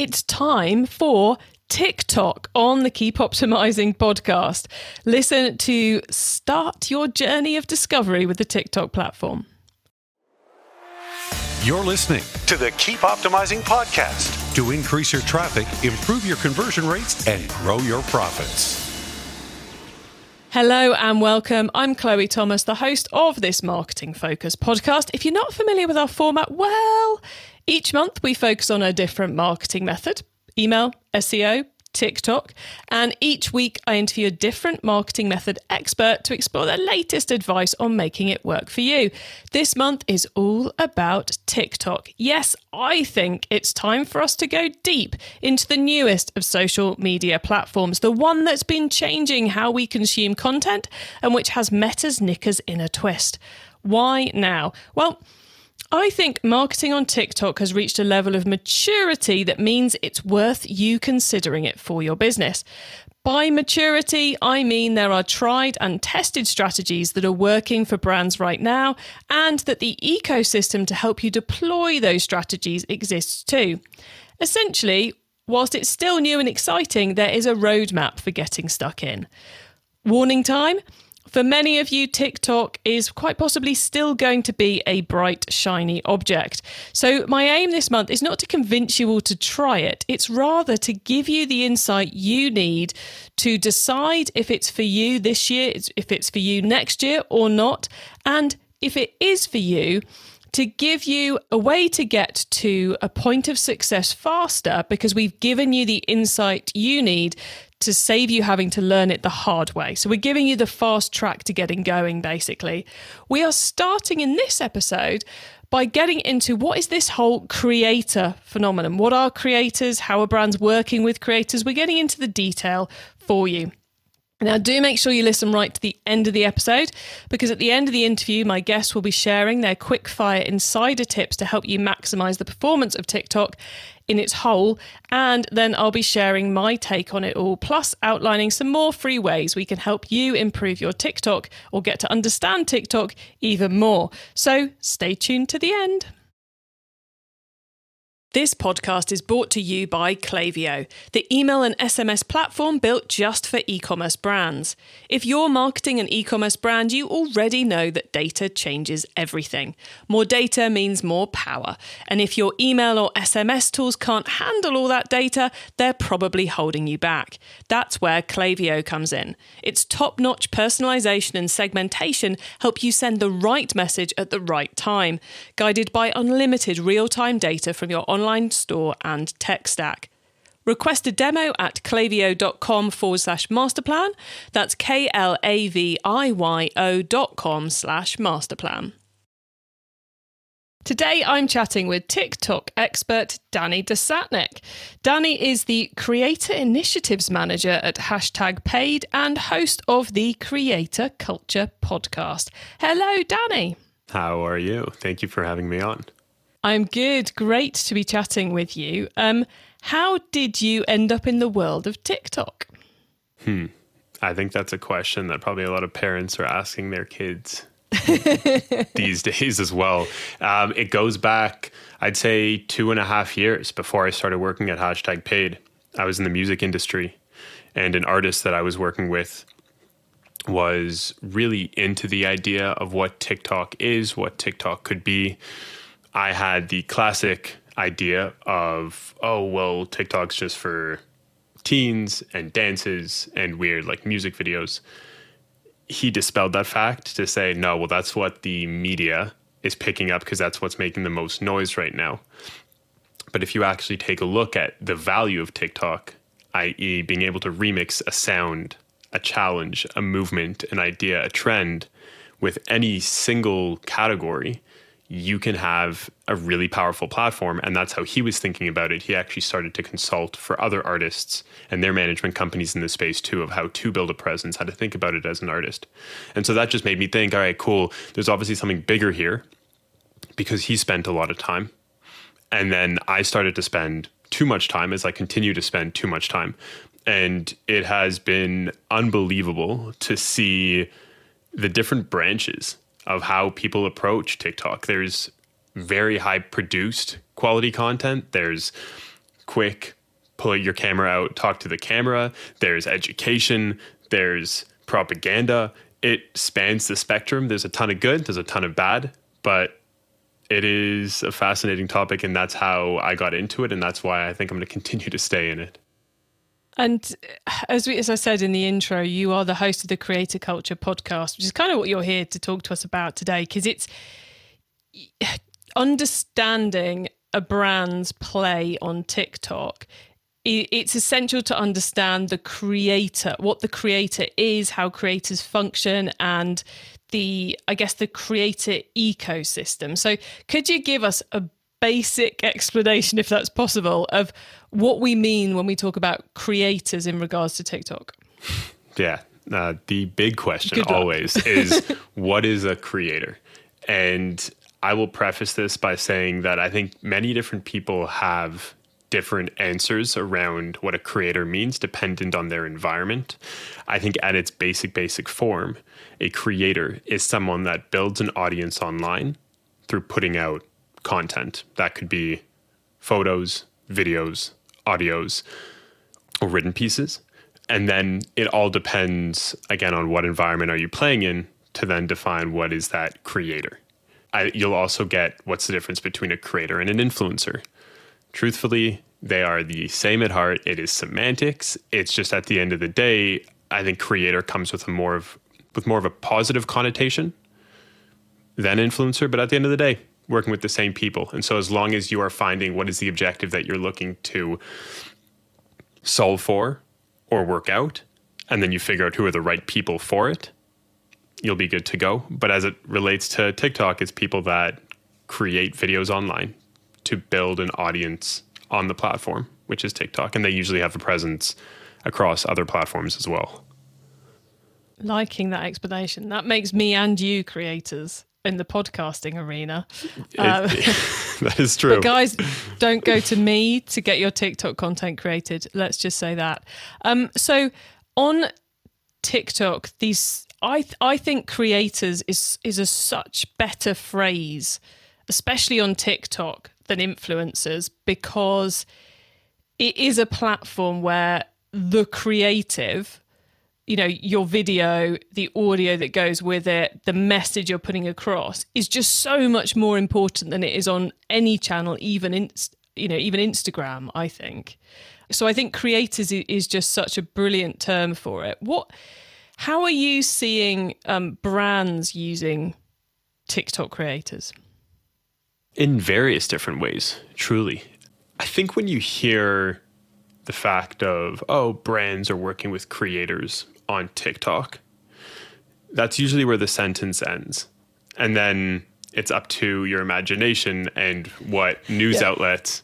it's time for TikTok on the Keep Optimizing podcast. Listen to start your journey of discovery with the TikTok platform. You're listening to the Keep Optimizing podcast to increase your traffic, improve your conversion rates, and grow your profits. Hello and welcome. I'm Chloe Thomas, the host of this Marketing Focus podcast. If you're not familiar with our format, well, each month we focus on a different marketing method email, SEO, TikTok. And each week, I interview a different marketing method expert to explore their latest advice on making it work for you. This month is all about TikTok. Yes, I think it's time for us to go deep into the newest of social media platforms, the one that's been changing how we consume content and which has Meta's knickers in a twist. Why now? Well, I think marketing on TikTok has reached a level of maturity that means it's worth you considering it for your business. By maturity, I mean there are tried and tested strategies that are working for brands right now, and that the ecosystem to help you deploy those strategies exists too. Essentially, whilst it's still new and exciting, there is a roadmap for getting stuck in. Warning time for many of you, TikTok is quite possibly still going to be a bright, shiny object. So, my aim this month is not to convince you all to try it, it's rather to give you the insight you need to decide if it's for you this year, if it's for you next year or not. And if it is for you, to give you a way to get to a point of success faster because we've given you the insight you need to save you having to learn it the hard way. So, we're giving you the fast track to getting going, basically. We are starting in this episode by getting into what is this whole creator phenomenon? What are creators? How are brands working with creators? We're getting into the detail for you. Now, do make sure you listen right to the end of the episode because at the end of the interview, my guests will be sharing their quick fire insider tips to help you maximize the performance of TikTok in its whole. And then I'll be sharing my take on it all, plus outlining some more free ways we can help you improve your TikTok or get to understand TikTok even more. So stay tuned to the end. This podcast is brought to you by Klaviyo, the email and SMS platform built just for e commerce brands. If you're marketing an e commerce brand, you already know that data changes everything. More data means more power. And if your email or SMS tools can't handle all that data, they're probably holding you back. That's where Klaviyo comes in. Its top notch personalization and segmentation help you send the right message at the right time, guided by unlimited real time data from your online online store and tech stack. Request a demo at klaviyo.com forward slash masterplan. That's K L A V I Y O dot com slash masterplan. Today, I'm chatting with TikTok expert Danny Desatnik. Danny is the Creator Initiatives Manager at Hashtag Paid and host of the Creator Culture podcast. Hello, Danny. How are you? Thank you for having me on. I'm good. Great to be chatting with you. Um, how did you end up in the world of TikTok? Hmm. I think that's a question that probably a lot of parents are asking their kids these days as well. Um, it goes back, I'd say, two and a half years before I started working at Hashtag Paid. I was in the music industry, and an artist that I was working with was really into the idea of what TikTok is, what TikTok could be. I had the classic idea of, oh, well, TikTok's just for teens and dances and weird like music videos. He dispelled that fact to say, no, well, that's what the media is picking up because that's what's making the most noise right now. But if you actually take a look at the value of TikTok, i.e., being able to remix a sound, a challenge, a movement, an idea, a trend with any single category, you can have a really powerful platform. And that's how he was thinking about it. He actually started to consult for other artists and their management companies in the space too of how to build a presence, how to think about it as an artist. And so that just made me think, all right, cool. There's obviously something bigger here because he spent a lot of time. And then I started to spend too much time as I continue to spend too much time. And it has been unbelievable to see the different branches of how people approach TikTok. There's very high produced quality content. There's quick, pull your camera out, talk to the camera. There's education, there's propaganda. It spans the spectrum. There's a ton of good, there's a ton of bad, but it is a fascinating topic, and that's how I got into it, and that's why I think I'm going to continue to stay in it. And uh, as we, as I said in the intro, you are the host of the Creator Culture podcast, which is kind of what you're here to talk to us about today, because it's understanding a brand's play on TikTok. It's essential to understand the creator, what the creator is, how creators function, and the, I guess, the creator ecosystem. So, could you give us a basic explanation, if that's possible, of what we mean when we talk about creators in regards to TikTok? Yeah. Uh, the big question always is what is a creator? And I will preface this by saying that I think many different people have different answers around what a creator means dependent on their environment. I think at its basic, basic form, a creator is someone that builds an audience online through putting out content. That could be photos, videos, audios, or written pieces. And then it all depends, again, on what environment are you playing in to then define what is that creator. I, you'll also get what's the difference between a creator and an influencer. Truthfully, they are the same at heart. It is semantics. It's just at the end of the day, I think creator comes with a more of with more of a positive connotation than influencer. But at the end of the day, working with the same people. And so as long as you are finding what is the objective that you're looking to solve for or work out, and then you figure out who are the right people for it, you'll be good to go. But as it relates to TikTok, it's people that create videos online to build an audience on the platform, which is TikTok. And they usually have a presence across other platforms as well. Liking that explanation. That makes me and you creators in the podcasting arena. Um, that is true. Guys, don't go to me to get your TikTok content created. Let's just say that. Um, so on TikTok, these I I think creators is is a such better phrase, especially on TikTok than influencers because it is a platform where the creative you know your video the audio that goes with it the message you're putting across is just so much more important than it is on any channel even in, you know even instagram i think so i think creators is just such a brilliant term for it what how are you seeing um, brands using TikTok creators? In various different ways, truly. I think when you hear the fact of, oh, brands are working with creators on TikTok, that's usually where the sentence ends. And then it's up to your imagination and what news yeah. outlets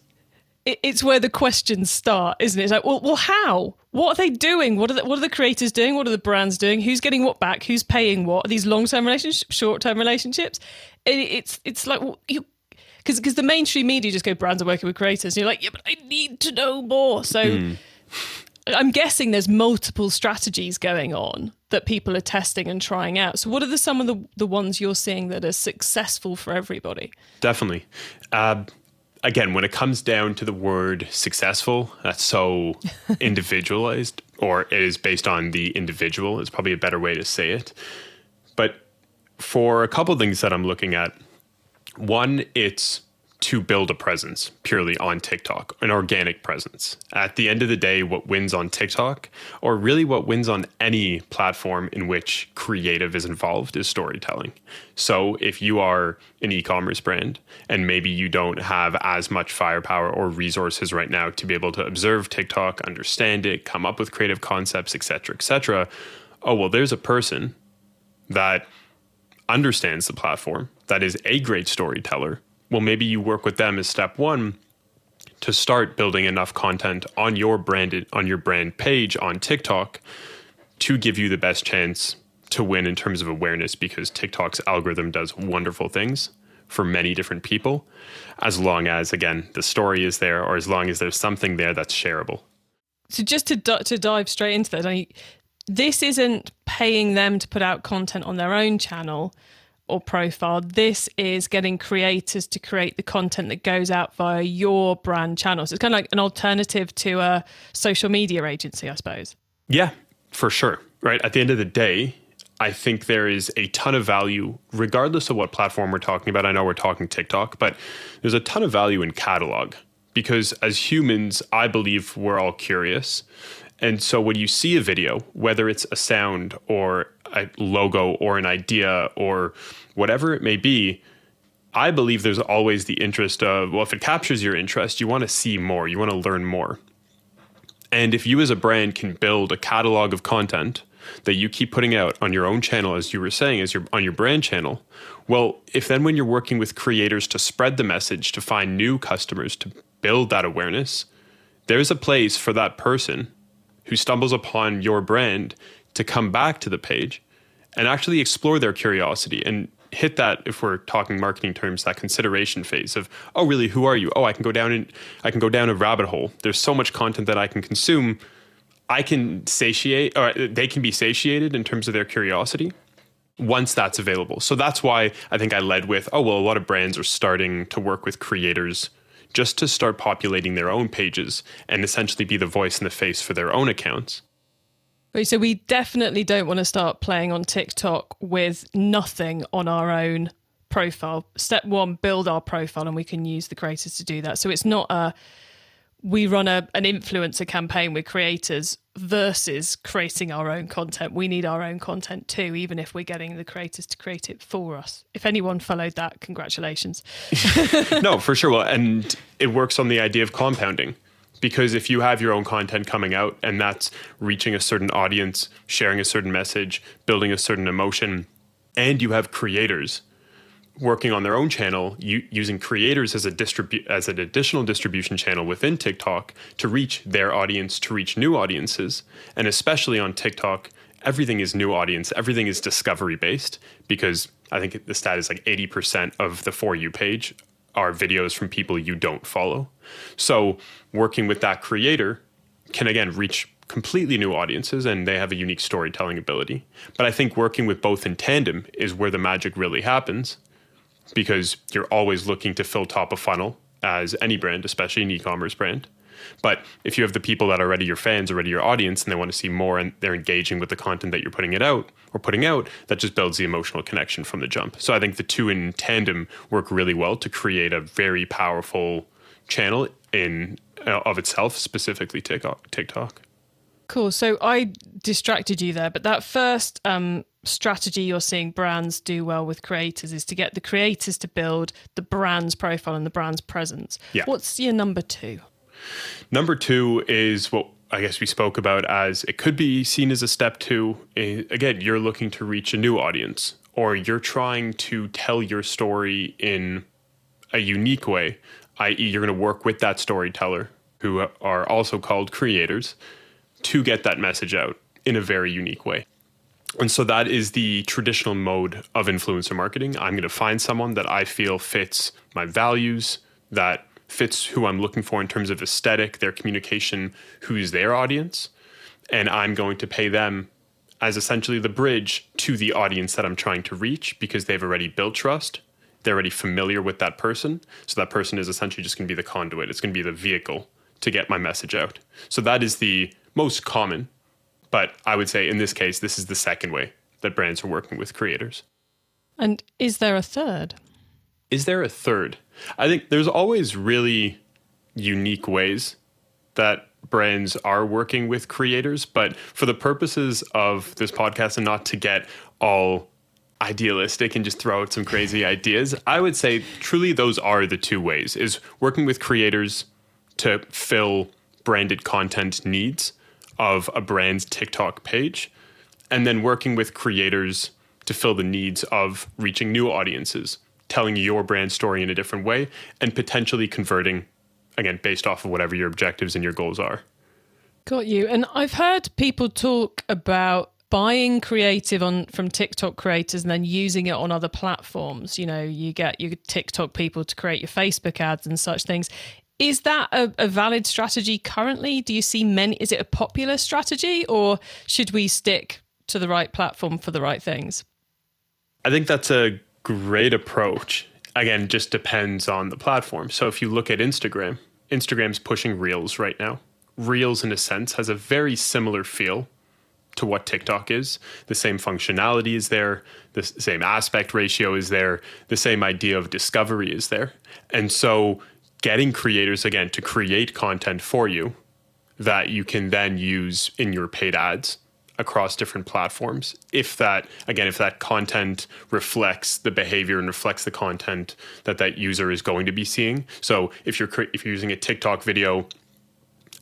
it's where the questions start, isn't it? It's like, well, well, how? What are they doing? What are the, what are the creators doing? What are the brands doing? Who's getting what back? Who's paying what? Are these long term relationships, short term relationships? It's it's like well, you because because the mainstream media just go brands are working with creators, and you're like, yeah, but I need to know more. So. Mm. I'm guessing there's multiple strategies going on that people are testing and trying out. So, what are the, some of the, the ones you're seeing that are successful for everybody? Definitely. Uh, again, when it comes down to the word successful, that's so individualized, or it is based on the individual, is probably a better way to say it. But for a couple things that I'm looking at, one, it's to build a presence purely on TikTok, an organic presence. At the end of the day, what wins on TikTok, or really what wins on any platform in which creative is involved, is storytelling. So if you are an e commerce brand and maybe you don't have as much firepower or resources right now to be able to observe TikTok, understand it, come up with creative concepts, etc., etc., oh, well, there's a person that understands the platform, that is a great storyteller well, maybe you work with them as step one to start building enough content on your branded on your brand page on TikTok to give you the best chance to win in terms of awareness because TikTok's algorithm does wonderful things for many different people as long as again the story is there or as long as there's something there that's shareable. So just to to dive straight into that, I, this isn't paying them to put out content on their own channel or profile. This is getting creators to create the content that goes out via your brand channels. It's kind of like an alternative to a social media agency, I suppose. Yeah, for sure. Right. At the end of the day, I think there is a ton of value, regardless of what platform we're talking about. I know we're talking TikTok, but there's a ton of value in catalog because as humans, I believe we're all curious. And so when you see a video, whether it's a sound or a logo or an idea or whatever it may be, I believe there's always the interest of, well, if it captures your interest, you want to see more, you want to learn more. And if you as a brand can build a catalog of content that you keep putting out on your own channel, as you were saying, as your on your brand channel, well, if then when you're working with creators to spread the message, to find new customers, to build that awareness, there's a place for that person who stumbles upon your brand to come back to the page and actually explore their curiosity and hit that if we're talking marketing terms that consideration phase of oh really? Who are you? Oh i can go down and i can go down a rabbit hole. There's so much content that i can consume. I can satiate or they can be satiated in terms of their curiosity once that's available. So that's why i think i led with oh well a lot of brands are starting to work with creators just to start populating their own pages and essentially be the voice and the face for their own accounts so we definitely don't want to start playing on TikTok with nothing on our own profile. Step one, build our profile, and we can use the creators to do that. So it's not a we run a an influencer campaign with creators versus creating our own content. We need our own content too, even if we're getting the creators to create it for us. If anyone followed that, congratulations. no, for sure. Well, and it works on the idea of compounding because if you have your own content coming out and that's reaching a certain audience, sharing a certain message, building a certain emotion, and you have creators working on their own channel, you, using creators as a distribu- as an additional distribution channel within TikTok to reach their audience, to reach new audiences, and especially on TikTok, everything is new audience, everything is discovery based because I think the stat is like 80% of the for you page are videos from people you don't follow. So working with that creator can again reach completely new audiences and they have a unique storytelling ability. But I think working with both in tandem is where the magic really happens because you're always looking to fill top of funnel as any brand, especially an e-commerce brand. But if you have the people that are already your fans, already your audience, and they want to see more and they're engaging with the content that you're putting it out or putting out, that just builds the emotional connection from the jump. So I think the two in tandem work really well to create a very powerful channel in uh, of itself, specifically TikTok. TikTok. Cool. So I distracted you there, but that first um, strategy you're seeing brands do well with creators is to get the creators to build the brand's profile and the brand's presence. Yeah. What's your number two? Number two is what I guess we spoke about as it could be seen as a step two. Again, you're looking to reach a new audience or you're trying to tell your story in a unique way, i.e., you're going to work with that storyteller who are also called creators to get that message out in a very unique way. And so that is the traditional mode of influencer marketing. I'm going to find someone that I feel fits my values, that fits who I'm looking for in terms of aesthetic, their communication, who's their audience. And I'm going to pay them as essentially the bridge to the audience that I'm trying to reach because they've already built trust. They're already familiar with that person. So that person is essentially just going to be the conduit. It's going to be the vehicle to get my message out. So that is the most common. But I would say in this case, this is the second way that brands are working with creators. And is there a third? Is there a third? I think there's always really unique ways that brands are working with creators, but for the purposes of this podcast and not to get all idealistic and just throw out some crazy ideas, I would say truly those are the two ways is working with creators to fill branded content needs of a brand's TikTok page and then working with creators to fill the needs of reaching new audiences telling your brand story in a different way and potentially converting again based off of whatever your objectives and your goals are. Got you. And i've heard people talk about buying creative on from tiktok creators and then using it on other platforms. You know you get your tiktok people to create your facebook ads and such things is that a, a valid strategy currently do you see many is it a popular strategy or should we stick to the right platform for the right things i think that's a great approach. Again, just depends on the platform. So if you look at Instagram, Instagram's pushing Reels right now. Reels, in a sense, has a very similar feel to what TikTok is. The same functionality is there, the same aspect ratio is there, the same idea of discovery is there. And so, getting creators again to create content for you that you can then use in your paid ads across different platforms. If that again if that content reflects the behavior and reflects the content that that user is going to be seeing. So if you're if you're using a TikTok video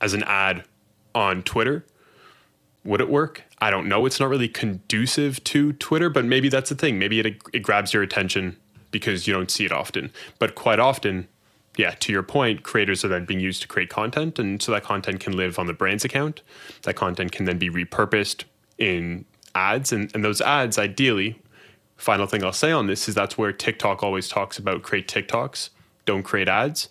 as an ad on Twitter would it work? I don't know. It's not really conducive to Twitter but maybe that's the thing. Maybe it it grabs your attention because you don't see it often. But quite often yeah, to your point, creators are then being used to create content. And so that content can live on the brand's account. That content can then be repurposed in ads. And, and those ads, ideally, final thing I'll say on this is that's where TikTok always talks about create TikToks, don't create ads,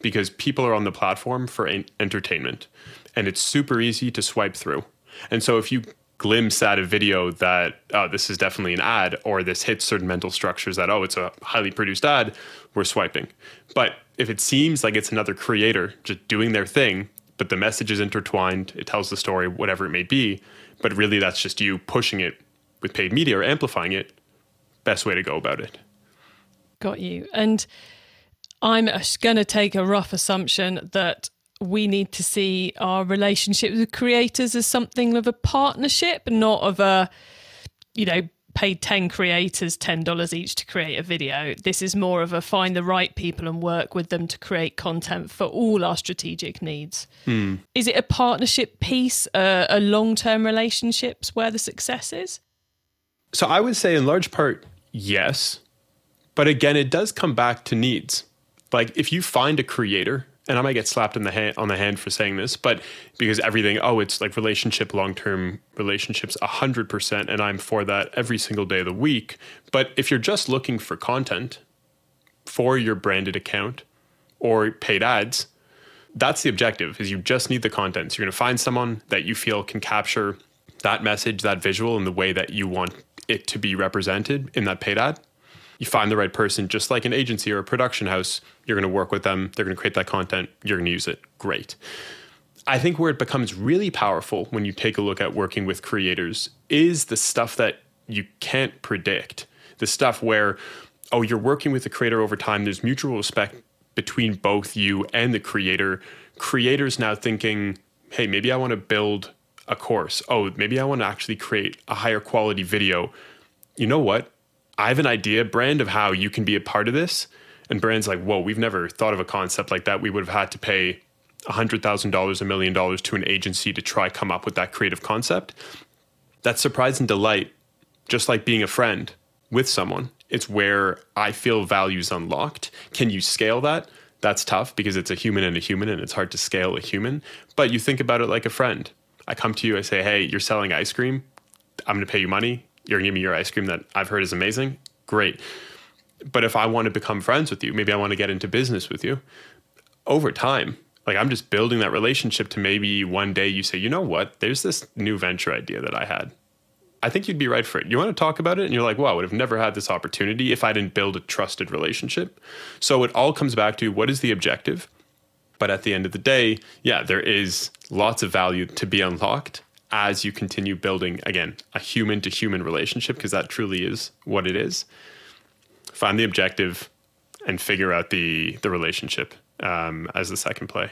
because people are on the platform for entertainment. And it's super easy to swipe through. And so if you glimpse at a video that oh this is definitely an ad or this hits certain mental structures that oh it's a highly produced ad we're swiping but if it seems like it's another creator just doing their thing but the message is intertwined it tells the story whatever it may be but really that's just you pushing it with paid media or amplifying it best way to go about it. Got you. And i'm going to take a rough assumption that we need to see our relationship with creators as something of a partnership, not of a, you know, paid 10 creators $10 each to create a video. This is more of a find the right people and work with them to create content for all our strategic needs. Hmm. Is it a partnership piece, uh, a long term relationships where the success is? So I would say, in large part, yes. But again, it does come back to needs. Like if you find a creator and I might get slapped in the hand on the hand for saying this, but because everything, oh, it's like relationship, long term relationships, hundred percent, and I'm for that every single day of the week. But if you're just looking for content for your branded account or paid ads, that's the objective. Is you just need the content. So you're going to find someone that you feel can capture that message, that visual, in the way that you want it to be represented in that paid ad you find the right person, just like an agency or a production house, you're going to work with them. They're going to create that content. You're going to use it. Great. I think where it becomes really powerful when you take a look at working with creators is the stuff that you can't predict. The stuff where, oh, you're working with the creator over time, there's mutual respect between both you and the creator. Creators now thinking, hey, maybe I want to build a course. Oh, maybe I want to actually create a higher quality video. You know what? I have an idea, brand, of how you can be a part of this. And brand's like, whoa, we've never thought of a concept like that. We would have had to pay $100,000, a million dollars to an agency to try come up with that creative concept. That surprise and delight, just like being a friend with someone, it's where I feel values unlocked. Can you scale that? That's tough because it's a human and a human and it's hard to scale a human. But you think about it like a friend. I come to you, I say, hey, you're selling ice cream. I'm going to pay you money you're gonna give me your ice cream that I've heard is amazing. Great. But if I want to become friends with you, maybe I want to get into business with you over time. Like I'm just building that relationship to maybe one day you say, you know what, there's this new venture idea that I had. I think you'd be right for it. You want to talk about it? And you're like, wow, I would have never had this opportunity if I didn't build a trusted relationship. So it all comes back to what is the objective? But at the end of the day, yeah, there is lots of value to be unlocked as you continue building again a human to human relationship because that truly is what it is find the objective and figure out the the relationship um, as the second play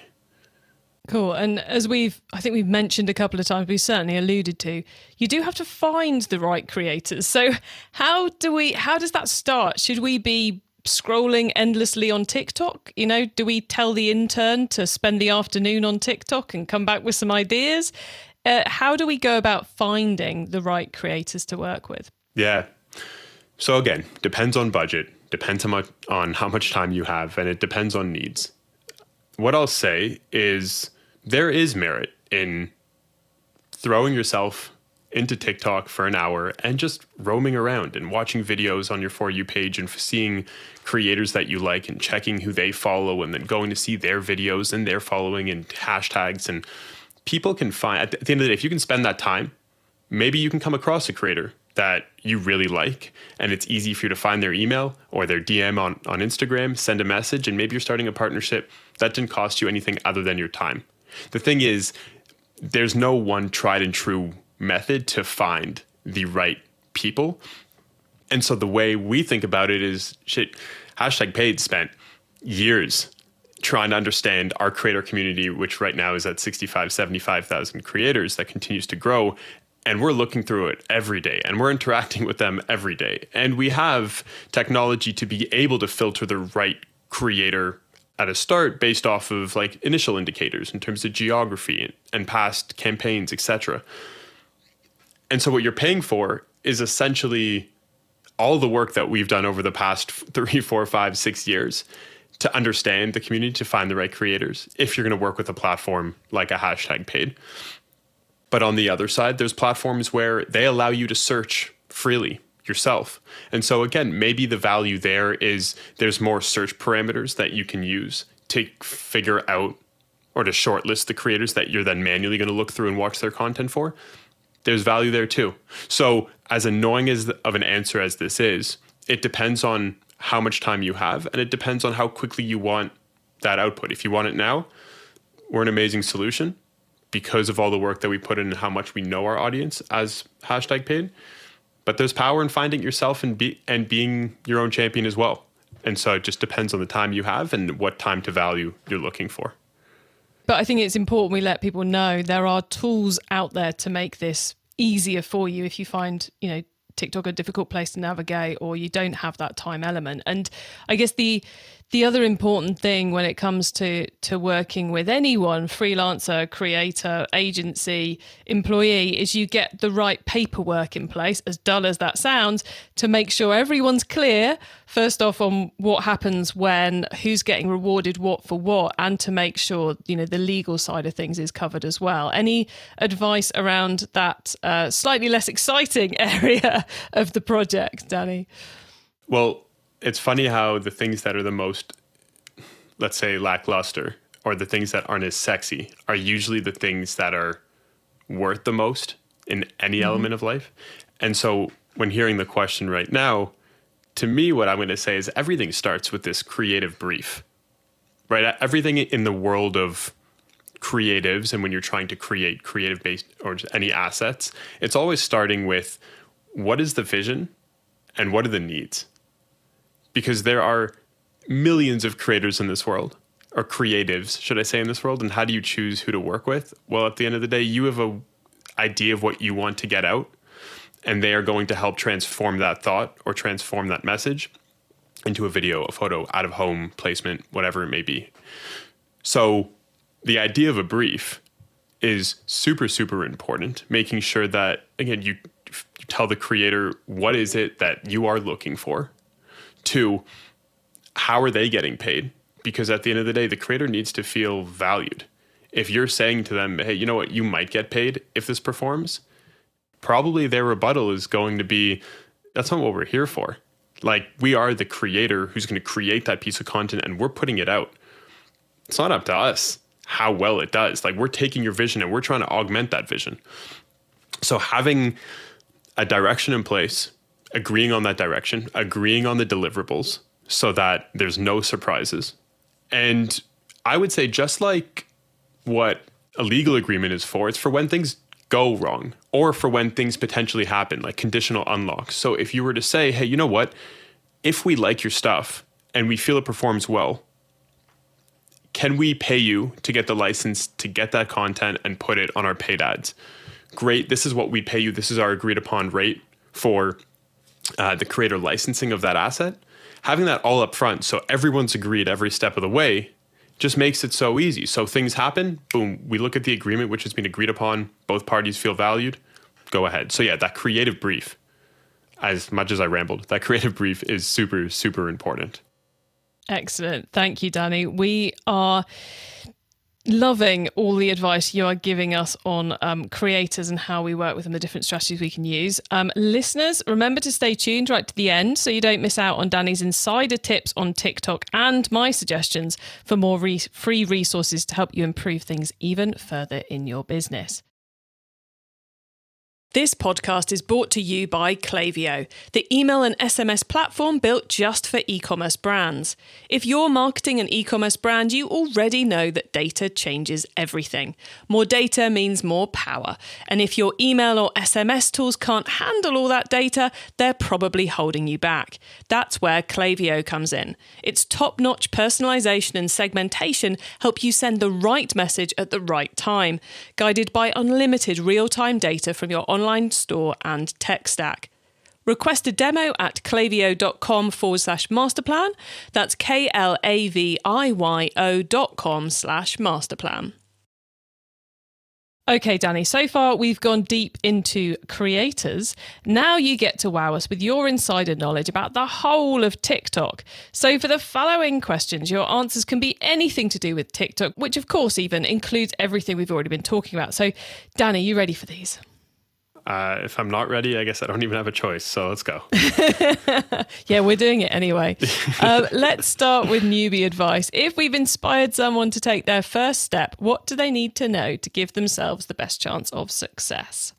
Cool. And as we've, I think we've mentioned a couple of times, we certainly alluded to, you do have to find the right creators. So how do we, how does that start? Should we be scrolling endlessly on TikTok? You know, do we tell the intern to spend the afternoon on TikTok and come back with some ideas? Uh, how do we go about finding the right creators to work with? Yeah. So again, depends on budget, depends on, much, on how much time you have, and it depends on needs. What I'll say is there is merit in throwing yourself into TikTok for an hour and just roaming around and watching videos on your For You page and seeing creators that you like and checking who they follow and then going to see their videos and their following and hashtags and people can find at the end of the day, if you can spend that time, maybe you can come across a creator that you really like and it's easy for you to find their email or their DM on, on Instagram, send a message, and maybe you're starting a partnership that didn't cost you anything other than your time. The thing is, there's no one tried and true method to find the right people. And so the way we think about it is shit, hashtag paid spent years trying to understand our creator community, which right now is at 65, 75,000 creators that continues to grow. And we're looking through it every day and we're interacting with them every day. And we have technology to be able to filter the right creator at a start based off of like initial indicators in terms of geography and past campaigns, etc. And so what you're paying for is essentially all the work that we've done over the past three, four, five, six years to understand the community, to find the right creators, if you're going to work with a platform like a hashtag paid. But on the other side, there's platforms where they allow you to search freely yourself. And so, again, maybe the value there is there's more search parameters that you can use to figure out or to shortlist the creators that you're then manually going to look through and watch their content for. There's value there too. So, as annoying as of an answer as this is, it depends on how much time you have, and it depends on how quickly you want that output. If you want it now, we're an amazing solution because of all the work that we put in and how much we know our audience as hashtag paid. But there's power in finding yourself and be and being your own champion as well. And so it just depends on the time you have and what time to value you're looking for. But I think it's important we let people know there are tools out there to make this easier for you if you find, you know, TikTok a difficult place to navigate or you don't have that time element. And I guess the the other important thing when it comes to to working with anyone freelancer creator agency employee is you get the right paperwork in place as dull as that sounds to make sure everyone's clear first off on what happens when who's getting rewarded what for what and to make sure you know the legal side of things is covered as well. Any advice around that uh, slightly less exciting area of the project danny? Well it's funny how the things that are the most, let's say, lackluster or the things that aren't as sexy are usually the things that are worth the most in any mm-hmm. element of life. And so when hearing the question right now, to me, what I'm going to say is everything starts with this creative brief, right? Everything in the world of creatives and when you're trying to create creative based or any assets, it's always starting with what is the vision and what are the needs? Because there are millions of creators in this world or creatives should i say in this world and how do you choose who to work with? Well at the end of the day you have a idea of what you want to get out and they are going to help transform that thought or transform that message into a video a photo out of home placement whatever it may be. So the idea of a brief is super super important making sure that again you, you tell the creator what is it that you are looking for Two, how are they getting paid? Because at the end of the day, the creator needs to feel valued. If you're saying to them, hey, you know what, you might get paid if this performs, probably their rebuttal is going to be, that's not what we're here for. Like, we are the creator who's going to create that piece of content and we're putting it out. It's not up to us how well it does. Like, we're taking your vision and we're trying to augment that vision. So, having a direction in place agreeing on that direction, agreeing on the deliverables so that there's no surprises. And I would say, just like what a legal agreement is for, it's for when things go wrong or for when things potentially happen, like conditional unlocks. So if you were to say, hey, you know what? If we like your stuff and we feel it performs well, can we pay you to get the license to get that content and put it on our paid ads? Great. This is what we pay you. This is our agreed upon rate for uh, the creator licensing of that asset, having that all up front so everyone's agreed every step of the way just makes it so easy. So things happen, boom, we look at the agreement which has been agreed upon, both parties feel valued, go ahead. So yeah, that creative brief, as much as I rambled, that creative brief is super, super important. Excellent. Thank you, Danny. We are loving all the advice you are giving us on um, creators and how we work with them, the different strategies we can use. Um, listeners, remember to stay tuned right to the end so you don't miss out on Danny's insider tips on TikTok and my suggestions for more re- free resources to help you improve things even further in your business. This podcast is brought to you by Klaviyo, the email and SMS platform built just for e commerce brands. If you're marketing an e commerce brand, you already know that data changes everything. More data means more power. And if your email or SMS tools can't handle all that data, they're probably holding you back. That's where Klaviyo comes in. Its top notch personalization and segmentation help you send the right message at the right time, guided by unlimited real time data from your online store and tech stack. Request a demo at klaviyo.com forward slash masterplan. That's K L A V I Y O dot com slash masterplan. Okay, Danny, so far we've gone deep into creators. Now you get to wow us with your insider knowledge about the whole of TikTok. So, for the following questions, your answers can be anything to do with TikTok, which of course even includes everything we've already been talking about. So, Danny, you ready for these? Uh, if I'm not ready, I guess I don't even have a choice. So let's go. yeah, we're doing it anyway. um, let's start with newbie advice. If we've inspired someone to take their first step, what do they need to know to give themselves the best chance of success?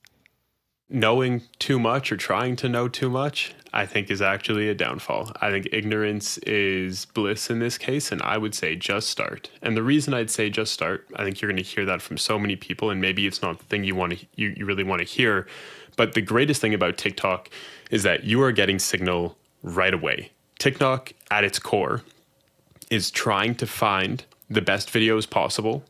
knowing too much or trying to know too much, I think is actually a downfall. I think ignorance is bliss in this case, and I would say just start. And the reason I'd say just start, I think you're going to hear that from so many people, and maybe it's not the thing you want to you, you really want to hear. But the greatest thing about TikTok is that you are getting signal right away. TikTok at its core is trying to find the best videos possible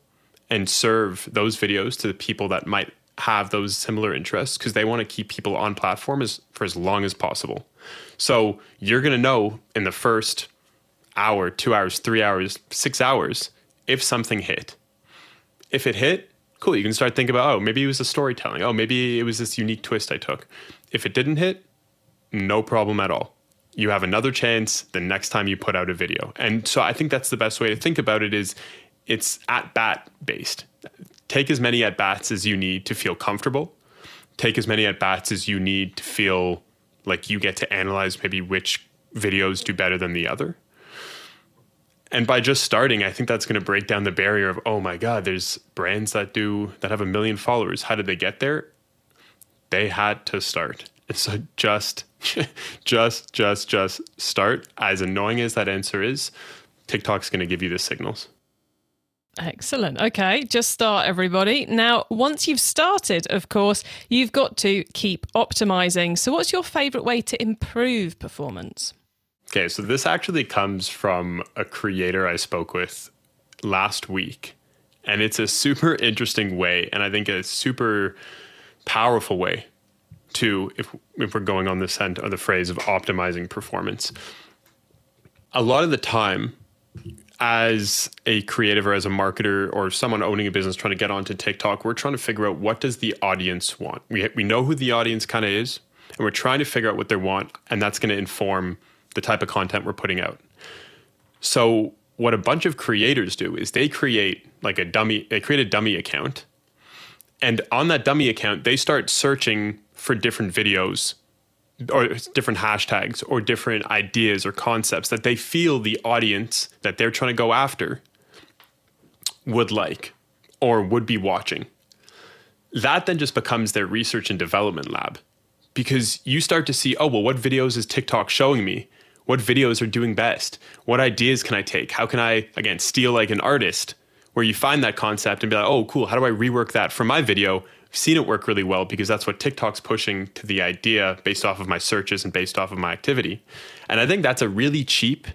and serve those videos to the people that might have those similar interests because they want to keep people on platform as, for as long as possible. So you're going to know in the first hour, two hours, three hours, six hours if something hit. If it hit, cool. You can start thinking about, oh, maybe it was a storytelling. Oh, maybe it was this unique twist I took. If it didn't hit, no problem at all. You have another chance the next time you put out a video. And so I think that's the best way to think about it is it's at bat based take as many at bats as you need to feel comfortable. Take as many at bats as you need to feel like you get to analyze maybe which videos do better than the other. And by just starting, I think that's going to break down the barrier of, oh my God, there's brands that do that have a million followers. How did they get there? They had to start. And so just, just, just, just start. As annoying as that answer is, TikTok's going to give you the signals. Excellent. Okay, just start, everybody. Now, once you've started, of course, you've got to keep optimizing. So, what's your favorite way to improve performance? Okay, so this actually comes from a creator I spoke with last week. And it's a super interesting way, and I think a super powerful way to, if, if we're going on the scent or the phrase of optimizing performance. A lot of the time, as a creative or as a marketer or someone owning a business trying to get onto TikTok, we're trying to figure out what does the audience want. We we know who the audience kind of is, and we're trying to figure out what they want, and that's going to inform the type of content we're putting out. So what a bunch of creators do is they create like a dummy they create a dummy account. And on that dummy account, they start searching for different videos or different hashtags or different ideas or concepts that they feel the audience that they're trying to go after would like or would be watching. That then just becomes their research and development lab because you start to see, oh, well, what videos is TikTok showing me? What videos are doing best? What ideas can I take? How can I, again, steal like an artist where you find that concept and be like, oh, cool, how do I rework that for my video seen it work really well because that's what TikTok's pushing to the idea based off of my searches and based off of my activity. And I think that's a really cheap,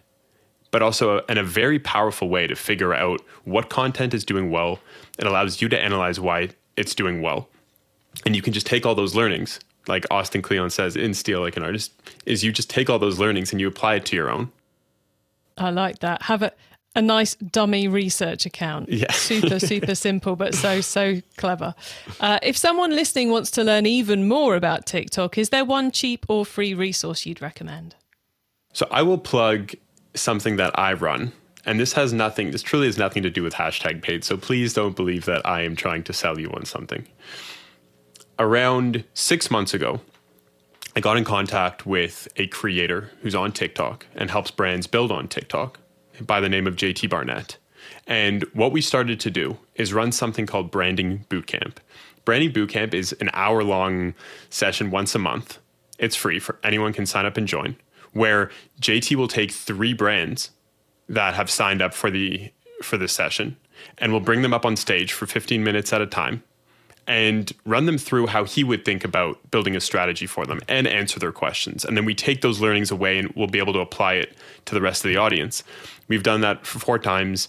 but also a, and a very powerful way to figure out what content is doing well. It allows you to analyze why it's doing well. And you can just take all those learnings, like Austin Kleon says in Steal Like an Artist, is you just take all those learnings and you apply it to your own. I like that. Have a a nice dummy research account. Yeah. super, super simple, but so, so clever. Uh, if someone listening wants to learn even more about TikTok, is there one cheap or free resource you'd recommend? So I will plug something that I run. And this has nothing, this truly has nothing to do with hashtag paid. So please don't believe that I am trying to sell you on something. Around six months ago, I got in contact with a creator who's on TikTok and helps brands build on TikTok by the name of JT Barnett. And what we started to do is run something called Branding Bootcamp. Branding Bootcamp is an hour long session once a month. It's free for anyone can sign up and join, where JT will take three brands that have signed up for the for the session and we'll bring them up on stage for 15 minutes at a time and run them through how he would think about building a strategy for them and answer their questions. And then we take those learnings away and we'll be able to apply it to the rest of the audience. We've done that for four times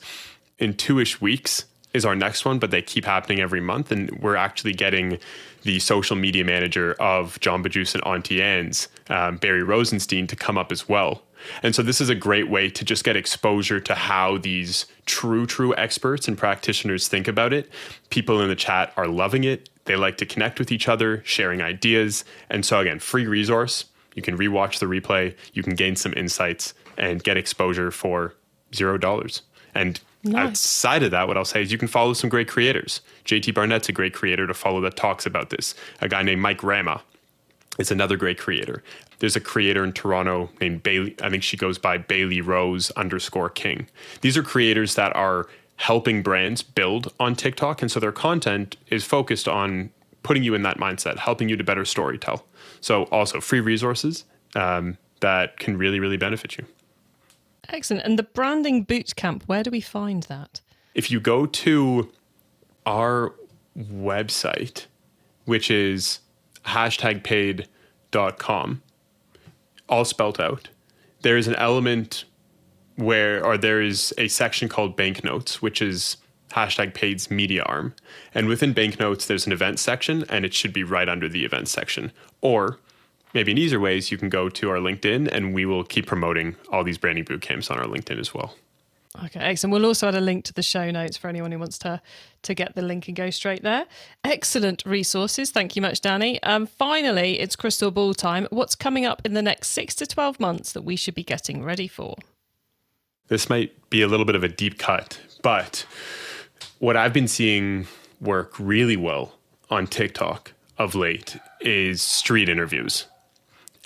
in two ish weeks is our next one, but they keep happening every month. And we're actually getting the social media manager of Jamba Juice and Auntie Anne's, um, Barry Rosenstein, to come up as well. And so this is a great way to just get exposure to how these true, true experts and practitioners think about it. People in the chat are loving it. They like to connect with each other, sharing ideas. And so, again, free resource. You can rewatch the replay, you can gain some insights and get exposure for zero dollars. And nice. outside of that, what I'll say is you can follow some great creators. JT Barnett's a great creator to follow that talks about this. A guy named Mike Rama is another great creator. There's a creator in Toronto named Bailey. I think she goes by Bailey Rose underscore King. These are creators that are helping brands build on TikTok. And so their content is focused on putting you in that mindset, helping you to better storytell. So also free resources um, that can really, really benefit you. Excellent. And the branding boot camp, where do we find that? If you go to our website, which is hashtag paid.com, all spelled out. There is an element where, or there is a section called banknotes, which is hashtag paid's media arm. And within banknotes, there's an event section, and it should be right under the event section. Or maybe in easier ways, you can go to our LinkedIn, and we will keep promoting all these branding boot camps on our LinkedIn as well. Okay, excellent. We'll also add a link to the show notes for anyone who wants to to get the link and go straight there. Excellent resources. Thank you much, Danny. Um, finally, it's crystal ball time. What's coming up in the next six to twelve months that we should be getting ready for? This might be a little bit of a deep cut, but what I've been seeing work really well on TikTok of late is street interviews.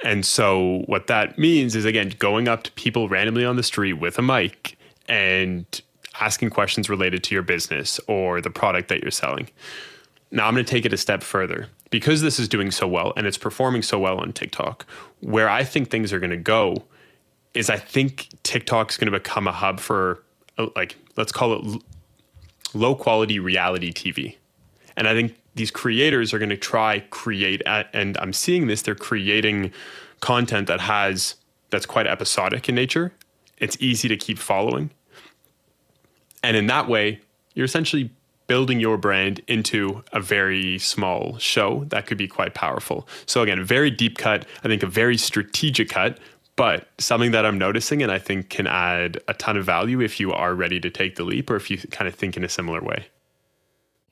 And so, what that means is, again, going up to people randomly on the street with a mic and asking questions related to your business or the product that you're selling. Now I'm going to take it a step further. Because this is doing so well and it's performing so well on TikTok, where I think things are going to go is I think TikTok is going to become a hub for uh, like let's call it low quality reality TV. And I think these creators are going to try create and I'm seeing this they're creating content that has that's quite episodic in nature. It's easy to keep following and in that way, you're essentially building your brand into a very small show that could be quite powerful. So, again, very deep cut, I think a very strategic cut, but something that I'm noticing and I think can add a ton of value if you are ready to take the leap or if you kind of think in a similar way.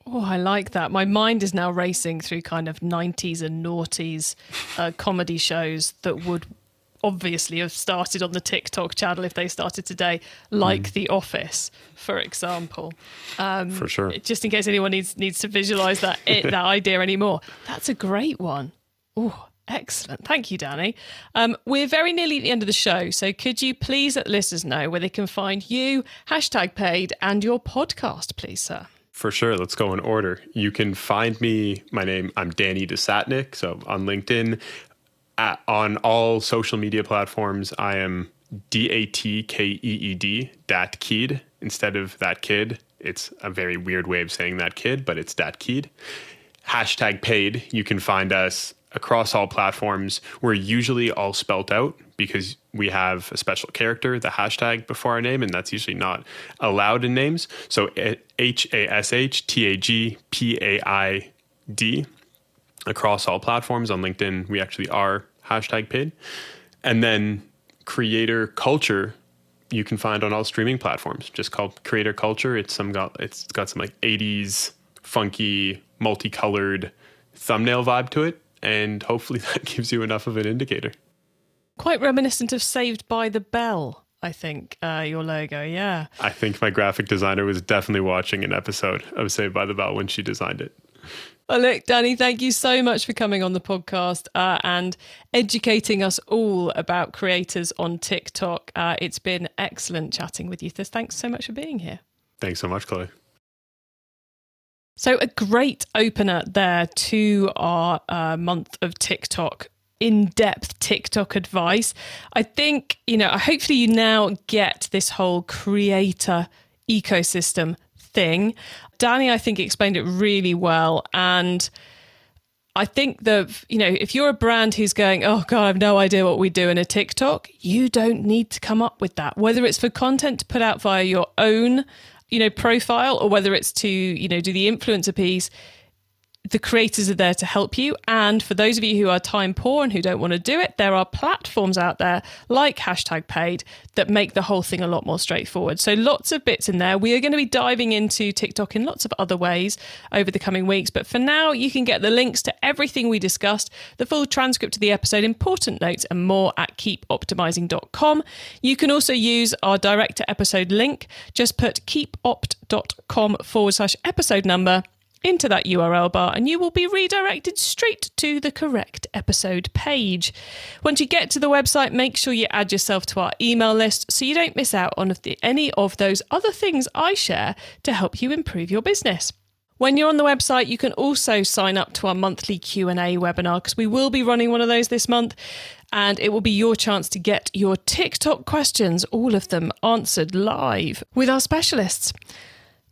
Oh, I like that. My mind is now racing through kind of 90s and noughties uh, comedy shows that would obviously have started on the TikTok channel if they started today, like mm. The Office, for example. Um, for sure. Just in case anyone needs needs to visualize that it, that idea anymore. That's a great one. Oh, excellent. Thank you, Danny. Um, we're very nearly at the end of the show, so could you please let listeners know where they can find you, hashtag paid, and your podcast, please, sir? For sure. Let's go in order. You can find me. My name, I'm Danny Desatnik. So on LinkedIn, at, on all social media platforms, I am D A T K E E D, Dat Keed, instead of that kid. It's a very weird way of saying that kid, but it's Dat Keed. Hashtag paid. You can find us across all platforms. We're usually all spelt out because we have a special character, the hashtag before our name, and that's usually not allowed in names. So H A S H T A G P A I D across all platforms. On LinkedIn, we actually are hashtag paid. And then creator culture you can find on all streaming platforms. Just called Creator Culture. It's some got it's got some like 80s funky multicolored thumbnail vibe to it and hopefully that gives you enough of an indicator. Quite reminiscent of Saved by the Bell, I think, uh, your logo, yeah. I think my graphic designer was definitely watching an episode of Saved by the Bell when she designed it. Well, look, Danny, thank you so much for coming on the podcast uh, and educating us all about creators on TikTok. Uh, it's been excellent chatting with you. Thanks so much for being here. Thanks so much, Chloe. So, a great opener there to our uh, month of TikTok in depth TikTok advice. I think, you know, hopefully you now get this whole creator ecosystem thing. Danny, I think, explained it really well. And I think that, you know, if you're a brand who's going, oh God, I have no idea what we do in a TikTok, you don't need to come up with that. Whether it's for content to put out via your own you know profile or whether it's to you know do the influencer piece the creators are there to help you. And for those of you who are time poor and who don't want to do it, there are platforms out there like hashtag paid that make the whole thing a lot more straightforward. So lots of bits in there. We are going to be diving into TikTok in lots of other ways over the coming weeks. But for now, you can get the links to everything we discussed, the full transcript of the episode, important notes, and more at keepoptimizing.com. You can also use our direct to episode link. Just put keepopt.com forward slash episode number into that URL bar and you will be redirected straight to the correct episode page. Once you get to the website, make sure you add yourself to our email list so you don't miss out on any of those other things I share to help you improve your business. When you're on the website, you can also sign up to our monthly Q&A webinar because we will be running one of those this month and it will be your chance to get your TikTok questions, all of them answered live with our specialists.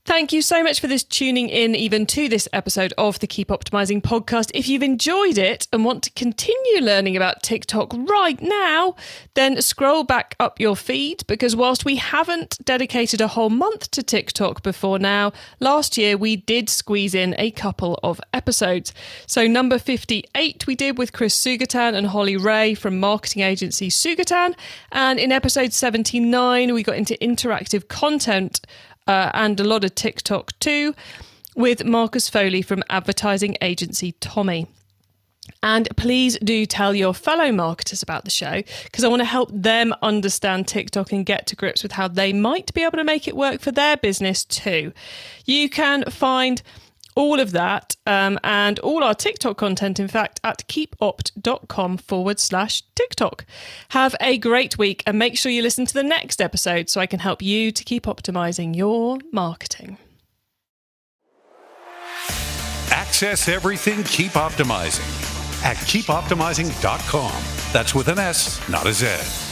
Thank you so much for this tuning in even to this episode of the Keep Optimizing podcast. If you've enjoyed it and want to continue learning about TikTok right now, then scroll back up your feed because whilst we haven't dedicated a whole month to TikTok before now, last year we did squeeze in a couple of episodes. So number 58 we did with Chris Sugatan and Holly Ray from marketing agency Sugatan, and in episode 79 we got into interactive content uh, and a lot of TikTok too, with Marcus Foley from advertising agency Tommy. And please do tell your fellow marketers about the show because I want to help them understand TikTok and get to grips with how they might be able to make it work for their business too. You can find all of that um, and all our TikTok content, in fact, at keepopt.com forward slash TikTok. Have a great week and make sure you listen to the next episode so I can help you to keep optimizing your marketing. Access everything Keep Optimizing at keepoptimizing.com. That's with an S, not a Z.